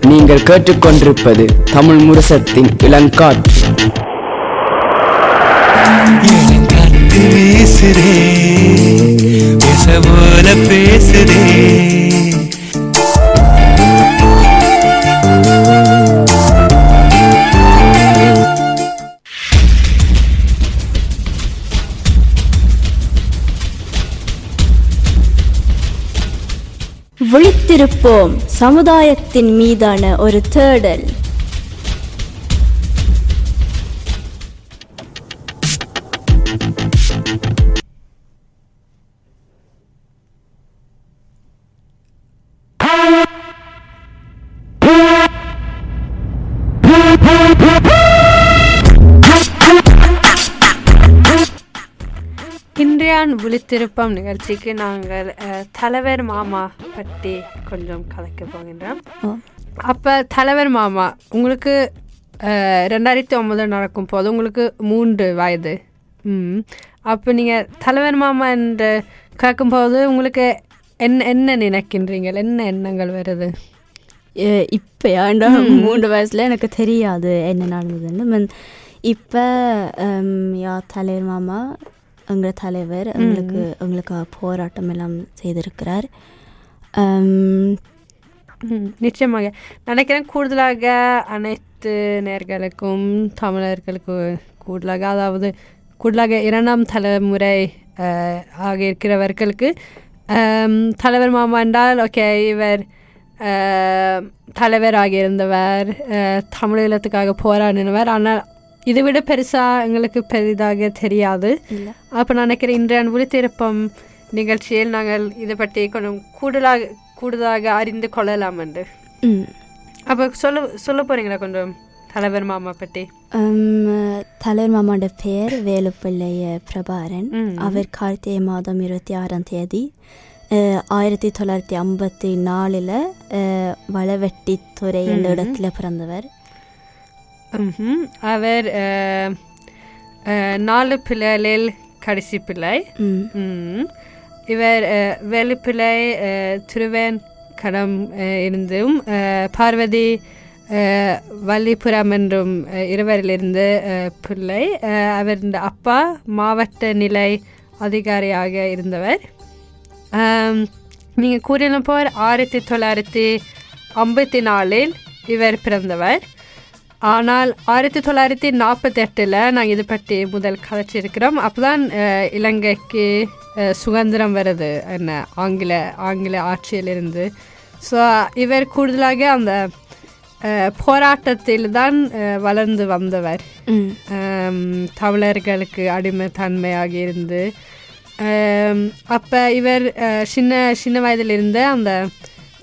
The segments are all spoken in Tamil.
நீங்கள் கேட்டுக்கொண்டிருப்பது தமிழ் முரசத்தின் இளங்காற்று. பேசுறே வீசுதே பேச போல விழித்திருப்போம் சமுதாயத்தின் மீதான ஒரு தேடல். விழித்திருப்பம் நிகழ்ச்சிக்கு நாங்கள் தலைவர் மாமா பற்றி கொஞ்சம் கதைக்க போகின்றோம். அப்போ தலைவர் மாமா உங்களுக்கு ரெண்டாயிரத்தி ஒன்பது நடக்கும் போது உங்களுக்கு மூன்று வயது. ம். அப்போ நீங்கள் தலைவர் மாமா என்று கேட்கும்போது உங்களுக்கு என்ன என்ன நினைக்கின்றீங்க என்ன எண்ணங்கள் வருது? இப்ப ஆண்டா மூன்று வயசுல எனக்கு தெரியாது என்ன நடந்ததுன்னு. இப்போ யா தலைவர் மாமா எங்களோட தலைவர் எங்களுக்கு எங்களுக்கு போராட்டம் எல்லாம் செய்திருக்கிறார். நிச்சயமாக. நினைக்கிறேன் கூடுதலாக அனைத்து நேர்களுக்கும் தமிழர்களுக்கு கூடுதலாக அதாவது கூடுதலாக இரண்டாம் தலைமுறை ஆக இருக்கிறவர்களுக்கு தலைவர் மாமா என்றால் ஓகே இவர் தலைவராக இருந்தவர் தமிழீழத்துக்காக போராடினவர். ஆனால் இதை விட பெருசாக எங்களுக்கு பெரிதாக தெரியாது. அப்போ நான் நினைக்கிறேன் இன்றைய விழித்திருப்பம் நிகழ்ச்சியில் நாங்கள் இதை பற்றி கொஞ்சம் கூடுதலாக கூடுதலாக அறிந்து கொள்ளலாம் என்று. அப்போ சொல்ல சொல்ல போறீங்களா கொஞ்சம்? தலைவர் மாமா பற்றி. தலைவர் மாமாவோட பேர் வேலுப்பிள்ளை பிரபாரன். அவர் கார்த்திகை மாதம் இருபத்தி ஆறாம் தேதி ஆயிரத்தி தொள்ளாயிரத்தி ஐம்பத்தி நாலில் வளவெட்டித்துறை என்ற இடத்துல பிறந்தவர். அவர் நாலு பிள்ளைகளில் கடைசி பிள்ளை. இவர் வேலுப்பிள்ளை திருவேன் கடம் இருந்தும் பார்வதி வள்ளிபுரம் என்றும் இருவரிலிருந்து பிள்ளை. அவர் இந்த அப்பா மாவட்ட நிலை அதிகாரியாக இருந்தவர். நீங்கள் கூறின போர் ஆயிரத்தி தொள்ளாயிரத்தி ஐம்பத்தி நாலில் இவர் பிறந்தவர். ஆனால் ஆயிரத்தி தொள்ளாயிரத்தி நாற்பத்தி எட்டில் நாங்கள் இது பற்றி முதல் கதைச்சிருக்கிறோம். அப்போதான் அஹ், இலங்கைக்கு சுதந்திரம் வருது. என்ன ஆங்கில ஆங்கில ஆட்சியிலிருந்து. ஸோ இவர் கூடுதலாக அந்த போராட்டத்தில் தான் வளர்ந்து வந்தவர். தமிழர்களுக்கு அடிமைத்தன்மையாக இருந்து. அப்போ இவர் சின்ன சின்ன வயதிலிருந்து அந்த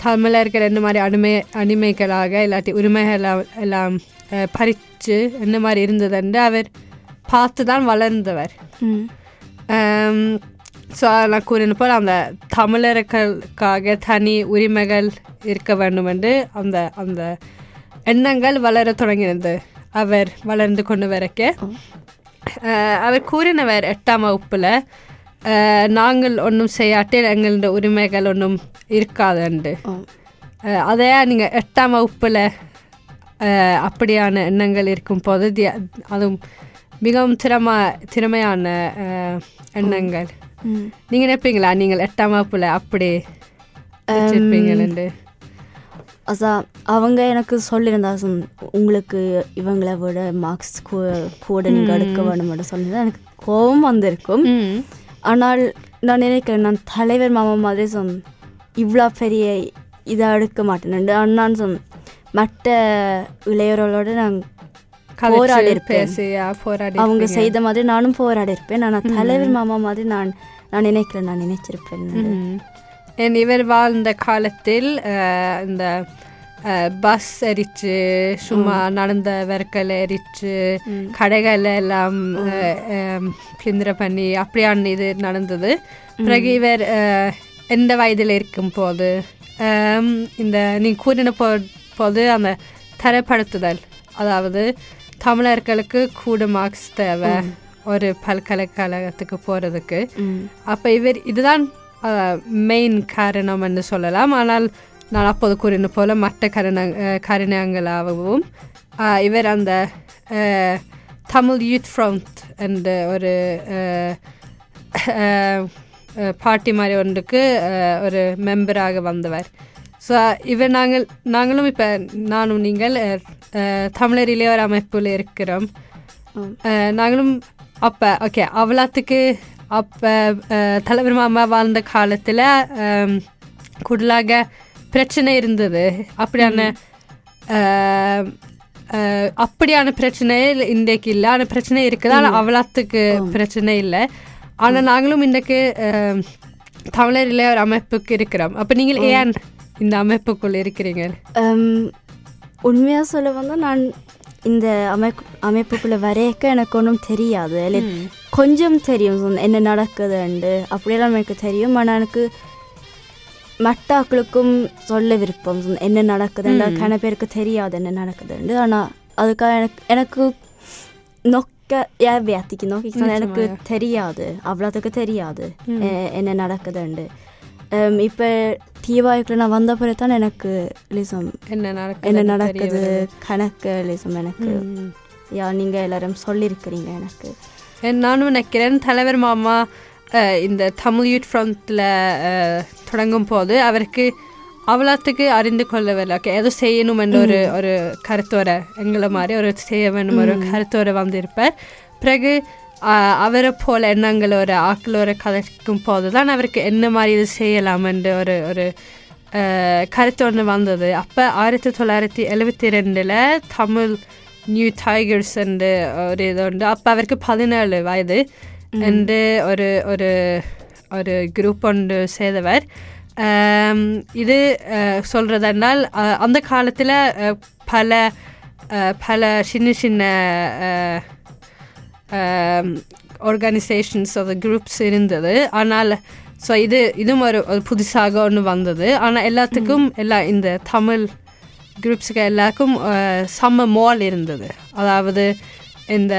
தமிழர்கள் என்ன மாதிரி அடிமை அடிமைகளாக இல்லாட்டி உரிமைகள் எல்லாம் பறித்து என்ன மாதிரி இருந்ததுன்னு அவர் பார்த்து தான் வளர்ந்தவர். ஸோ நான் கூறின போல் அந்த தமிழர்களுக்காக தனி உரிமைகள் இருக்க வேண்டும் என்று அந்த அந்த எண்ணங்கள் வளர தொடங்கினது அவர் வளர்ந்து கொண்டு வரக்க. அவர் கூறினவர் எட்டாம் வகுப்பில் நாங்கள் ஒன்றும் செய்யாட்டில் எங்களோட உரிமைகள் ஒன்றும் இருக்காதுண்டு அதே நீங்கள் எட்டாம் வகுப்பில் அப்படியான எண்ணங்கள் இருக்கும் போது அதுவும் மிகவும் திறமா திறமையான எண்ணங்கள். நீங்கள் நினைப்பீங்களா நீங்கள் எட்டாம் வகுப்பில் அப்படி வச்சிருப்பீங்களேண்டு அதான் அவங்க எனக்கு சொல்லியிருந்தா உங்களுக்கு இவங்களை விட மார்க்ஸ் கூட நீங்கள் எடுக்க வேணும்னு சொல்லியிருந்தா எனக்கு கோபம் வந்திருக்கும் ஆனால் நான் நினைக்கிறேன் நான் தலைவர் மாமா மாதிரி சொன் இவ்வளோ பெரிய இதை எடுக்க மாட்டேன். நான் சொன் மற்ற இளையவர்களோட நான் போராடி இருப்பேன் அவங்க. செய்த மாதிரி நானும் போராடி இருப்பேன் ஆனால் தலைவர் மாமா மாதிரி நான் நான் நினைக்கிறேன் நான் நினைச்சிருப்பேன். இவர் வாழ்ந்த காலத்தில் இந்த பஸ் எரிச்சு சும்மா நடந்த வெற்களை எரிச்சு கடைகள் எல்லாம் பிளிந்திர பண்ணி அப்படியான இது நடந்தது. பிறகு இவர் எந்த வயதில் இருக்கும் போது இந்த நீ கூறின போ போது அந்த தரப்படுத்துதல் அதாவது தமிழர்களுக்கு கூட மார்க்ஸ் தேவை ஒரு பல்கலைக்கழகத்துக்கு போகிறதுக்கு. அப்போ இவர் இதுதான் மெயின் காரணம் என்று சொல்லலாம். ஆனால் நான் அப்போது கூறின போல மற்ற கரண கரிணங்களாகவும் இவர் அந்த தமிழ் யூத் ஃப்ரண்ட் என்ற ஒரு பார்ட்டி மாதிரி ஒன்றுக்கு ஒரு மெம்பராக வந்தவர். ஸோ இவர் நாங்கள் நாங்களும் இப்போ நானும் நீங்கள் தமிழர் இளையோர் அமைப்பில் இருக்கிறோம். நாங்களும் அப்போ ஓகே அவ்வளோத்துக்கு அப்போ தலைவர் மாமா வாழ்ந்த காலத்தில் கூடுதலாக பிரச்சனை இருந்தது. அப்படியான அப்படியான பிரச்சனை இன்றைக்கு இல்லை. ஆனால் பிரச்சனை இருக்குது. ஆனால் அவ்வளோத்துக்கு பிரச்சனை இல்லை. ஆனால் நாங்களும் இன்றைக்கு தமிழர் இளையோர் அமைப்புக்கு இருக்கிறோம். அப்போ நீங்கள் ஏன் இந்த அமைப்புக்குள் இருக்கிறீங்க? உண்மையாக சொல்ல வந்தால் நான் இந்த அமைப்பு அமைப்புக்குள்ளே வரையக்க எனக்கு ஒன்றும் தெரியாது. இல்லை கொஞ்சம் தெரியும். என்ன நடக்குதுண்டு அப்படியெல்லாம் எனக்கு தெரியும். ஆனால் எனக்கு மட்டாக்களுக்கும் சொல்ல விருப்பம். என்ன நடக்குதுண்டு கன பேருக்கு தெரியாது என்ன நடக்குதுண்டு ஆனால் அதுக்காக எனக்கு எனக்கு நொக்க ஏன் வேத்திக்கு நோக்கி எனக்கு தெரியாது. அவ்வளோத்துக்கு தெரியாது. என்ன நடக்குதுண்டு இப்போ தீவாய்க்குள்ள நான் வந்த பிறகு தான் எனக்கு லிசம். என்ன நடக்குது? என்ன நடக்குது? கணக்கு லிசம் எனக்கு. யா நீங்கள் எல்லாரும் சொல்லியிருக்கிறீங்க எனக்கு. என் நானும் நினைக்கிறேன். தலைவர் மாமா இந்த தமிழ் யூத் ஃப்ரண்ட்டில் தொடங்கும் போது அவருக்கு அவ்வளோத்துக்கு அறிந்து கொள்ளவில்லை. ஓகே ஏதோ செய்யணும் என்ற ஒரு ஒரு கருத்தோரை எங்களை மாதிரி ஒரு செய்ய வேண்டும் ஒரு கருத்தோரை வந்திருப்பார். பிறகு அவரை போல எண்ணங்களோட ஆக்களோட கதைக்கும் போது தான் அவருக்கு என்ன மாதிரி இது செய்யலாம் என்ற ஒரு ஒரு கருத்து ஒன்று வந்தது. அப்போ ஆயிரத்தி தொள்ளாயிரத்தி எழுபத்தி ரெண்டில் தமிழ் நியூ டைகர்ஸ் என்று ஒரு இது உண்டு. அப்போ அவருக்கு பதினேழு வயது. என்று ஒரு ஒரு ஒரு குரூப் ஒன்று ஆம், இது சொல்றதென்றால் அஹ், அந்த காலத்தில் பல பல சின்ன சின்ன ஆர்கனைசேஷன்ஸ் அது குரூப்ஸ் இருந்தது ஆனால் ஸோ இது இதுவும் ஒரு ஒரு புதுசாக ஒன்று வந்தது ஆனால் எல்லாத்துக்கும் எல்லா இந்த தமிழ் குரூப்ஸுக்கு எல்லாருக்கும் சம மோல் இருந்தது அதாவது இந்த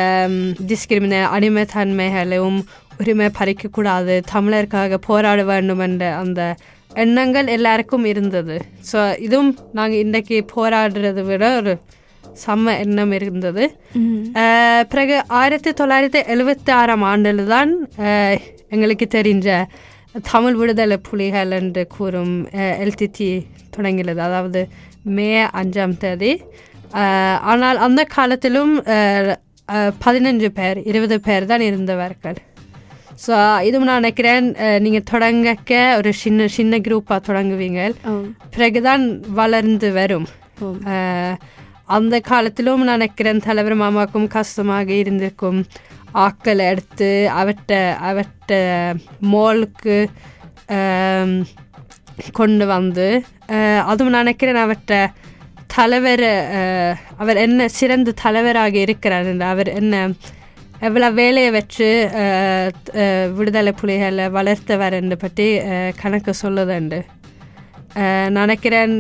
டிஸ்கிரிமினே அடிமைத்தன்மைகளையும் உரிமை பறிக்கக்கூடாது தமிழருக்காக போராட வேண்டும் என்ற அந்த எண்ணங்கள் எல்லாருக்கும் இருந்தது ஸோ இதுவும் நாங்கள் இன்றைக்கு போராடுறதை விட ஒரு செம்ம எண்ணம் இருந்தது பிறகு ஆயிரத்தி தொள்ளாயிரத்தி எழுபத்தி ஆறாம் ஆண்டில் தான் எங்களுக்கு தெரிஞ்ச தமிழ் விடுதலை புலிகள் என்று கூறும் எல்டிடி தொடங்கியது அதாவது மே அஞ்சாம் தேதி ஆனால் அந்த காலத்திலும் பதினஞ்சு பேர் இருபது பேர் தான் இருந்தவர்கள். ஸோ இதுவும் நான் நினைக்கிறேன் நீங்கள் தொடங்கக்க ஒரு சின்ன சின்ன குரூப்பாக தொடங்குவீங்க. பிறகுதான் வளர்ந்து வரும். அந்த காலத்திலும் நான் நினைக்கிறேன் தலைவர் மாமாக்கும் கஷ்டமாக இருந்திருக்கும். ஆக்களை எடுத்து அவட்ட அவட்ட மோலுக்கு கொண்டு வந்து அதுவும் நான் நினைக்கிறேன் அவட்ட தலைவர் அவர் என்ன சிறந்த தலைவராக இருக்கிறார் என்று அவர் என்ன எவ்வளோ வேலையை வச்சு விடுதலை புலிகளை வளர்த்தவர் என்று பற்றி கணக்கு சொல்லுதுண்டு நினைக்கிறேன்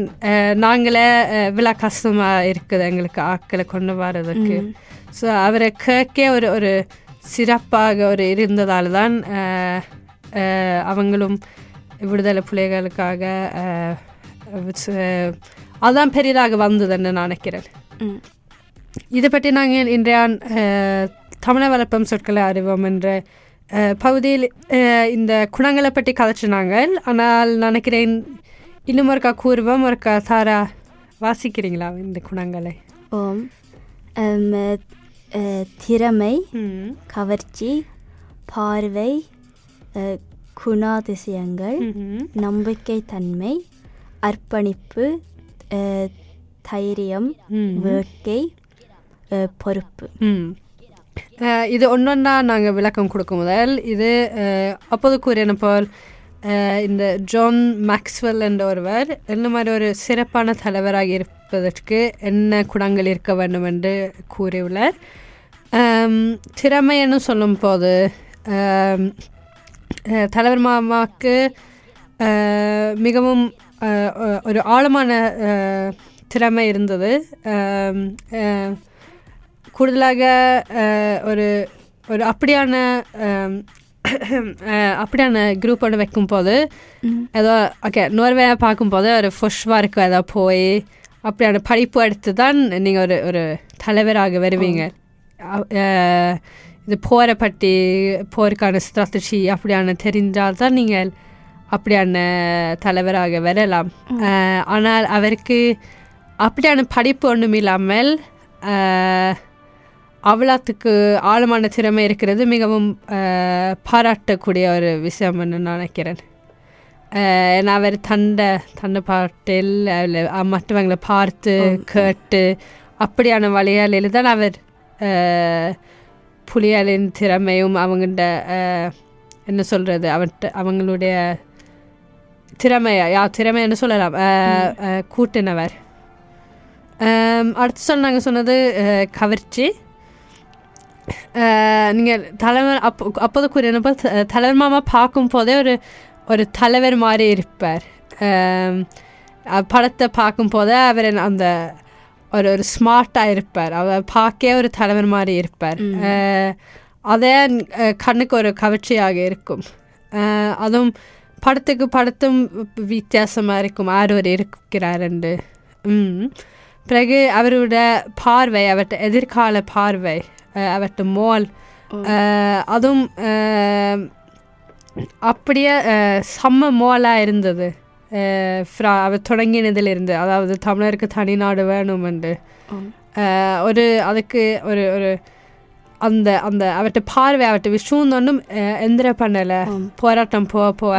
நாங்களே இவ்வளோ கஷ்டமாக இருக்குது எங்களுக்கு ஆட்களை கொண்டு வர்றதுக்கு. ஸோ அவரை கேட்க ஒரு ஒரு சிறப்பாக ஒரு இருந்ததால் தான் அவங்களும் விடுதலை புலிகளுக்காக அதான் பெரிதாக வந்ததுன்னு நான் நினைக்கிறேன். இதை பற்றி நாங்கள் இன்றைய தமிழ வளர்ப்பம் சொற்களை அறிவோம் என்ற பகுதியில் இந்த குணங்களை பற்றி கதைச்சினாங்க ஆனால் நினைக்கிறேன் இன்னும் ஒருக்கா கூறுவோம் ஒருக்கா தாரா வாசிக்கிறீங்களா இந்த குணங்களை? ஓம். திறமை கவர்ச்சி பார்வை குணாதிசயங்கள். நம்பிக்கை தன்மை அர்ப்பணிப்பு தைரியம். வேட்கை பொறுப்பு இது ஒன்றொன்றா நாங்கள் விளக்கம் கொடுக்கும் முதல் இது அப்போது கூறின போல் இந்த ஜான் மேக்ஸ்வெல் என்ற ஒருவர் என்ன மாதிரி ஒரு சிறப்பான தலைவராக இருப்பதற்கு என்ன குணங்கள் இருக்க வேண்டும் என்று கூறியுள்ளார் திறமைன்னு சொல்லும் போது தலைவர் மாமாவுக்கு மிகவும் ஒரு ஆழமான திறமை இருந்தது. கூடுதலாக ஒரு ஒரு அப்படியான அப்படியான குரூப் ஒன்று வைக்கும்போது ஏதோ ஓகே நோர்வேயை பார்க்கும்போது ஒரு ஃபொஷ்வாருக்கு ஏதோ போய் அப்படியான படிப்பு எடுத்து தான் நீங்கள் ஒரு ஒரு தலைவராக வருவீங்க. இது போரை பற்றி போருக்கான ஸ்ட்ராட்டஜி அப்படியான தெரிஞ்சால் தான் நீங்கள் அப்படியான தலைவராக வரலாம். ஆனால் அவருக்கு அப்படியான படிப்பு ஒன்றும் இல்லாமல் அஹ், அவ்வளோத்துக்கு ஆழமான திறமை இருக்கிறது மிகவும் பாராட்டக்கூடிய ஒரு விஷயம்னு நான் நினைக்கிறேன். ஏன்னா அவர் தண்டை தண்டை பாட்டில் மற்றவங்களை பார்த்து கேட்டு அப்படியான வழியாளில் தான் அவர் அஹ், புலிகளின் திறமையும் அவங்கள்ட என்ன சொல்கிறது அவன்கிட்ட அவங்களுடைய திறமையா? யா திறமைன்னு சொல்லலாம். கூட்டினவர். அடுத்து சொன்னாங்க சொன்னது அஹ், கவர்ச்சி. நீங்கள் தலைவர் அப்போ அப்போது கூறினப்போ தலைவர் மாமா பார்க்கும் போதே ஒரு ஒரு தலைவர் மாதிரி இருப்பார். படத்தை பார்க்கும் போதே அவர் அந்த ஒரு ஒரு ஸ்மார்ட்டாக இருப்பார். அவர் பார்க்கவே ஒரு தலைவர் மாதிரி இருப்பார். அதே கண்ணுக்கு ஒரு கவர்ச்சியாக இருக்கும். அஹ், அதுவும் படத்துக்கு படத்தும் வித்தியாசமாக இருக்கும். யார் ஒரு இருக்கிறாருண்டு. ம். பிறகு அவரோட பார்வை அவர்கிட்ட எதிர்கால பார்வை அவர்கிட்ட மோல் அதுவும் அப்படியே செம்ம மோலாக இருந்தது. fra- அவர் தொடங்கினதிலிருந்து. அதாவது தமிழருக்கு தனிநாடு வேணுமென்று அஹ், ஒரு அதுக்கு ஒரு ஒரு அந்த அந்த அவர்கிட்ட பார்வை அவர்கிட்ட விஷயம் ஒன்றும் எந்திர பண்ணலை. போராட்டம் போக போக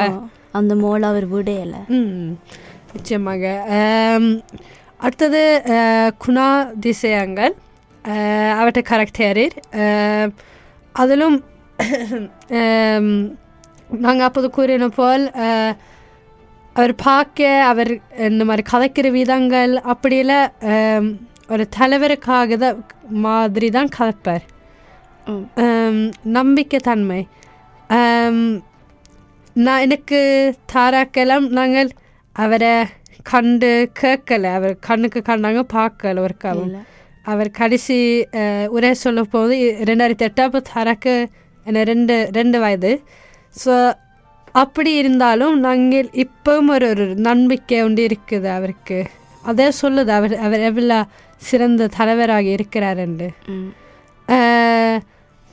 அந்த மோள் அவர் விடையலை. நிச்சயமாக. அடுத்தது குணா திசையங்கள். அவர்கிட்ட கரெக்டேரிர் அதிலும் நாங்கள் அப்போது கூறின போல் அவர் பார்க்க அவர் இந்த மாதிரி கதைக்கிற விதங்கள் அப்படியெல்லாம் ஆம், ஒரு தலைவருக்காக தான் மாதிரி தான் கதைப்பார். நம்பிக்கைத்தன்மை நான் எனக்கு தாராக்கெல்லாம் நாங்கள் அவரை கண்டு கேட்கல அவர் கண்ணுக்கு கண்டாங்க பார்க்கல ஒரு காலம். அவர் கடைசி உரை சொல்ல போது ரெண்டாயிரத்தி எட்டாப்பு தாராக்கு என்ன ரெண்டு ரெண்டு வயது ஸோ அப்படி இருந்தாலும் நாங்கள் இப்பவும் ஒரு ஒரு நம்பிக்கை உண்டு இருக்குது அவருக்கு அதே சொல்லுது அவர் அவர் எவ்வளோ சிறந்த தலைவராக இருக்கிறாருண்டு ம்.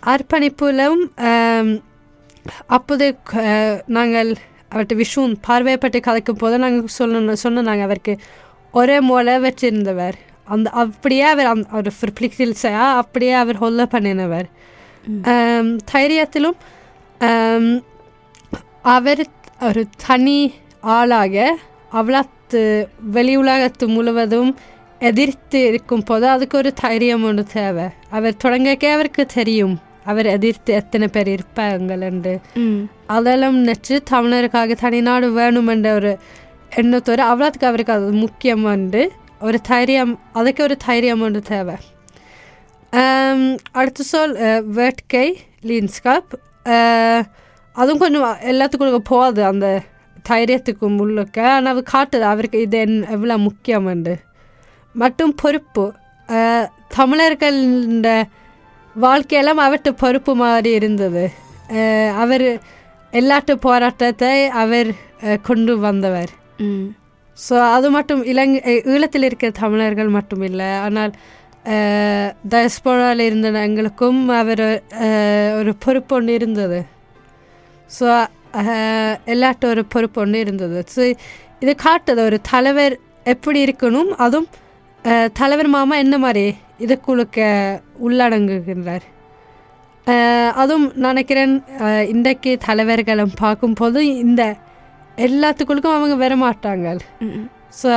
அர்ப்பணிப்புலும் அப்போது நாங்கள் அவர்கிட்ட விஷயம் பார்வையை பற்றி கதைக்கும் போது நாங்கள் சொல்ல சொன்னாங்க அவருக்கு ஒரே மூளை வச்சிருந்தவர். அந்த அப்படியே அவர் அந்த ஒரு ஃபிளிக்ஸில்ஸையா அப்படியே அவர் ஹொல்ல பண்ணினவர். தைரியத்திலும் அவர் ஒரு தனி ஆளாக அவ்வளத்து வெளி உலகத்து முழுவதும் எதிர்த்து இருக்கும் போது அதுக்கு ஒரு தைரியம் ஒன்று தேவை அவர் தொடங்கக்கே அவருக்கு தெரியும் அவர் எதிர்த்து எத்தனை பேர் இருப்பாங்கள்ண்டு ம். அதெல்லாம் நினச்சி தமிழருக்காக தனிநாடு வேணுமென்ற ஒரு எண்ணத்தோடு அவ்வளோத்துக்கு அவருக்கு அது முக்கியம் வந்து ஒரு தைரியம் அதுக்கு ஒரு தைரியம் ஒன்று தேவை அடுத்த சொல் வேட்கை லீன்ஸ்காப் அதுவும் கொஞ்சம் எல்லாத்துக்கும் போகுது அந்த தைரியத்துக்கும் உள்ளுக்க ஆனால் அது காட்டுது அவருக்கு இது என் எவ்வளோ முக்கியம்ண்டு மற்றும் பொறுப்பு. அஹ், தமிழர்கள்ட வாழ்க்கையெல்லாம் அவர்கிட்ட பொறுப்பு மாதிரி இருந்தது. அவர் எல்லாட்டு போராட்டத்தை அவர் கொண்டு வந்தவர். ஸோ அது மட்டும் இலங்கை ஈழத்தில் இருக்கிற தமிழர்கள் மட்டும் இல்லை. ஆனால் டயஸ்போராவில் இருந்த எங்களுக்கும் அவர் ஒரு பொறுப்பு ஒன்று இருந்தது. ஸோ எல்லாட்ட ஒரு பொறுப்பு ஒன்று இருந்தது. ஸோ இது காட்டுது ஒரு தலைவர் எப்படி இருக்கணும் அதுவும் தலைவர் மாமா என்ன மாதிரி இதுக்குழுக்க உள்ளடங்குகின்றார்? அதுவும் நினைக்கிறேன் இன்றைக்கு தலைவர்களும் பார்க்கும்போது இந்த எல்லாத்துக்குள்ளுக்கும் அவங்க வர மாட்டாங்க. ஸோ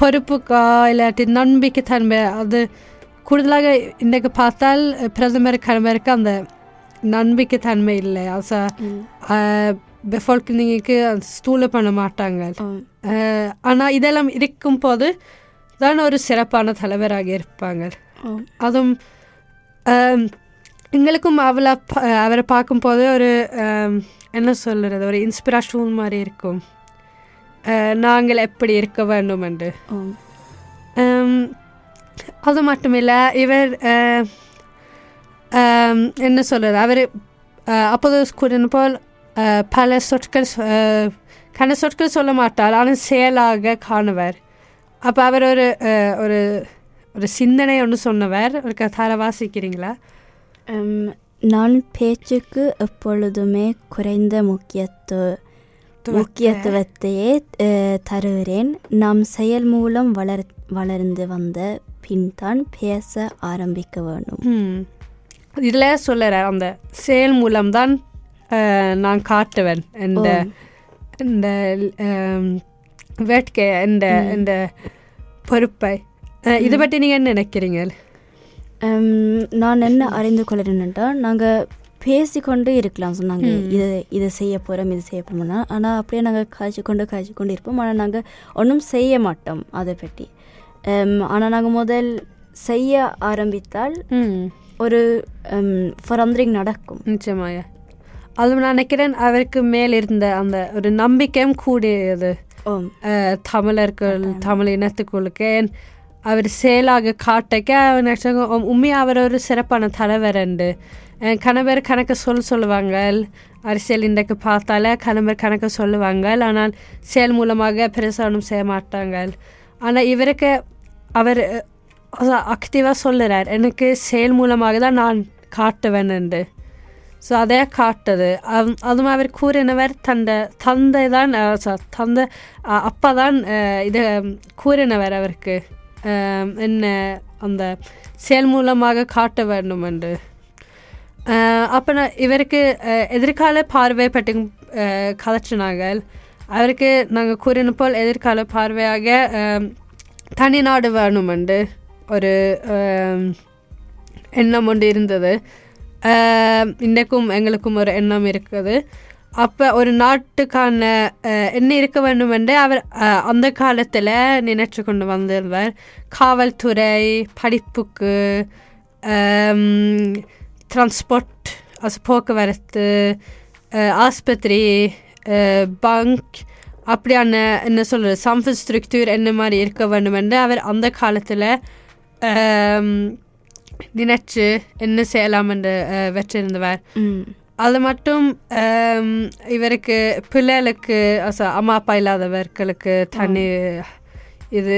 பொறுப்புக்கா இல்லாட்டி நம்பிக்கை தன்மை அது கூடுதலாக இன்றைக்கு பார்த்தால் பிரதமர் கடமைக்கு அந்த நம்பிக்கை தன்மை இல்லை also பெஃபால்கனிக்கு ஸ்தூல பண்ண மாட்டாங்க. ஆனால் இதெல்லாம் இருக்கும்போது தான் ஒரு சிறப்பான தலைவராக இருப்பாங்க. அதுவும் எங்களுக்கும் அவளை அவரை பார்க்கும்போது ஒரு என்ன சொல்கிறது ஒரு இன்ஸ்பிரேஷன் மாதிரி இருக்கும். நாங்கள் எப்படி இருக்க வேண்டும் என்று. அது மட்டும் இல்லை இவர் என்ன சொல்கிறது அவர் அப்போது கூறின போல் பல சொற்கள் கன சொற்கள் சொல்ல மாட்டார் ஆனால் செயலாக காணுவர். அப்போ அவர் ஒரு ஒரு ஒரு சிந்தனை ஒன்று சொன்னவர். ஒரு கதார வாசிக்கிறீங்களா? நான் பேச்சுக்கு எப்பொழுதுமே குறைந்த முக்கியத்துவ முக்கியத்துவத்தையே தருகிறேன். நாம் செயல் மூலம் வளர் வளர்ந்து வந்த பின்தான் பேச ஆரம்பிக்க வேண்டும். இதில் சொல்லுறார் அந்த செயல் மூலம்தான் நான் காட்டுவேன். இந்த இந்த வேட்கையை இந்த இந்த பொறுப்பை. இதை பற்றி நீங்கள் என்ன நினைக்கிறீங்க நான் என்ன அறிந்து கொள்கிறேன்டா நாங்கள் பேசிக்கொண்டு இருக்கலாம் சொன்னாங்க. இது இது செய்ய போகிறோம் இது செய்ய போகிறோம்னா ஆனால் அப்படியே நாங்கள் காய்ச்சி கொண்டு காய்ச்சி கொண்டு இருப்போம். ஆனால் நாங்கள் ஒன்றும் செய்ய மாட்டோம் அதை பற்றி. ஆனால் நாங்கள் முதல் செய்ய ஆரம்பித்தால் ஒரு ஃபரந்தரிங் நடக்கும். நிச்சயமாக. அது நான் நினைக்கிறேன் அவருக்கு மேல் இருந்த அந்த ஒரு நம்பிக்கையும் கூடியது. தமிழர்கள் தமிழ் இனத்துக்குள்ளுக்கு அவர் செயலாக காட்டக்க அவர் நினைச்சாங்க உம், உண்மையா அவர் ஒரு சிறப்பான தலைவர் உண்டு கணவர் கணக்கு சொல்ல சொல்லுவாங்க அரசியல் இன்றைக்கு பார்த்தாலே கணவர் கணக்கு சொல்லுவாங்க ஆனால் செயல் மூலமாக பெருசாக ஒன்றும் செய்ய மாட்டாங்க ஆனால் இவருக்கு அவர் ஆக்டிவாக சொல்லுறார். எனக்கு செயல் மூலமாக தான் நான் காட்டுவேன் என்று ஸோ அதே காட்டுது அது அதுவும் அவர் கூறினவர் தந்த தந்தை தான் தந்த தந்தை அப்பா தான் இதை இது கூறினவர் அவருக்கு என்ன அந்த செயல் மூலமாக காட்ட வேண்டும் என்று அப்போ நான் இவருக்கு எதிர்கால பார்வை பற்றி அஹ், அவருக்கு நாங்கள் கூறின போல் எதிர்கால பார்வையாக தனிநாடு தனி நாடு வேணும் என்று ஒரு எண்ணம் ஒன்று இருந்தது இன்றைக்கும் எங்களுக்கும் ஒரு எண்ணம் இருக்குது அப்போ ஒரு நாட்டுக்கான என்ன இருக்க வேண்டும் என்று அவர் அந்த காலத்தில் நினைச்சு கொண்டு வந்திருந்தார் காவல்துறை படிப்புக்கு டிரான்ஸ்போர்ட் அது போக்குவரத்து ஆஸ்பத்திரி பங்க் அப்படியான என்ன சொல்கிறது சம்பத் ஸ்ட்ரக்சர் என்ன மாதிரி இருக்க வேண்டும் என்று அவர் அந்த காலத்தில் நினைச்சு என்ன செய்யலாம் என்று ம் அது மட்டும் இவருக்கு பிள்ளைகளுக்கு அம்மா அப்பா இல்லாதவர்களுக்கு தனி இது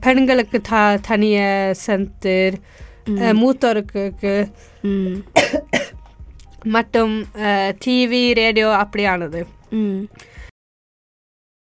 பெண்களுக்கு த தனிய சென்டர் மூத்தோருக்கு மட்டும் டிவி ரேடியோ அப்படியானது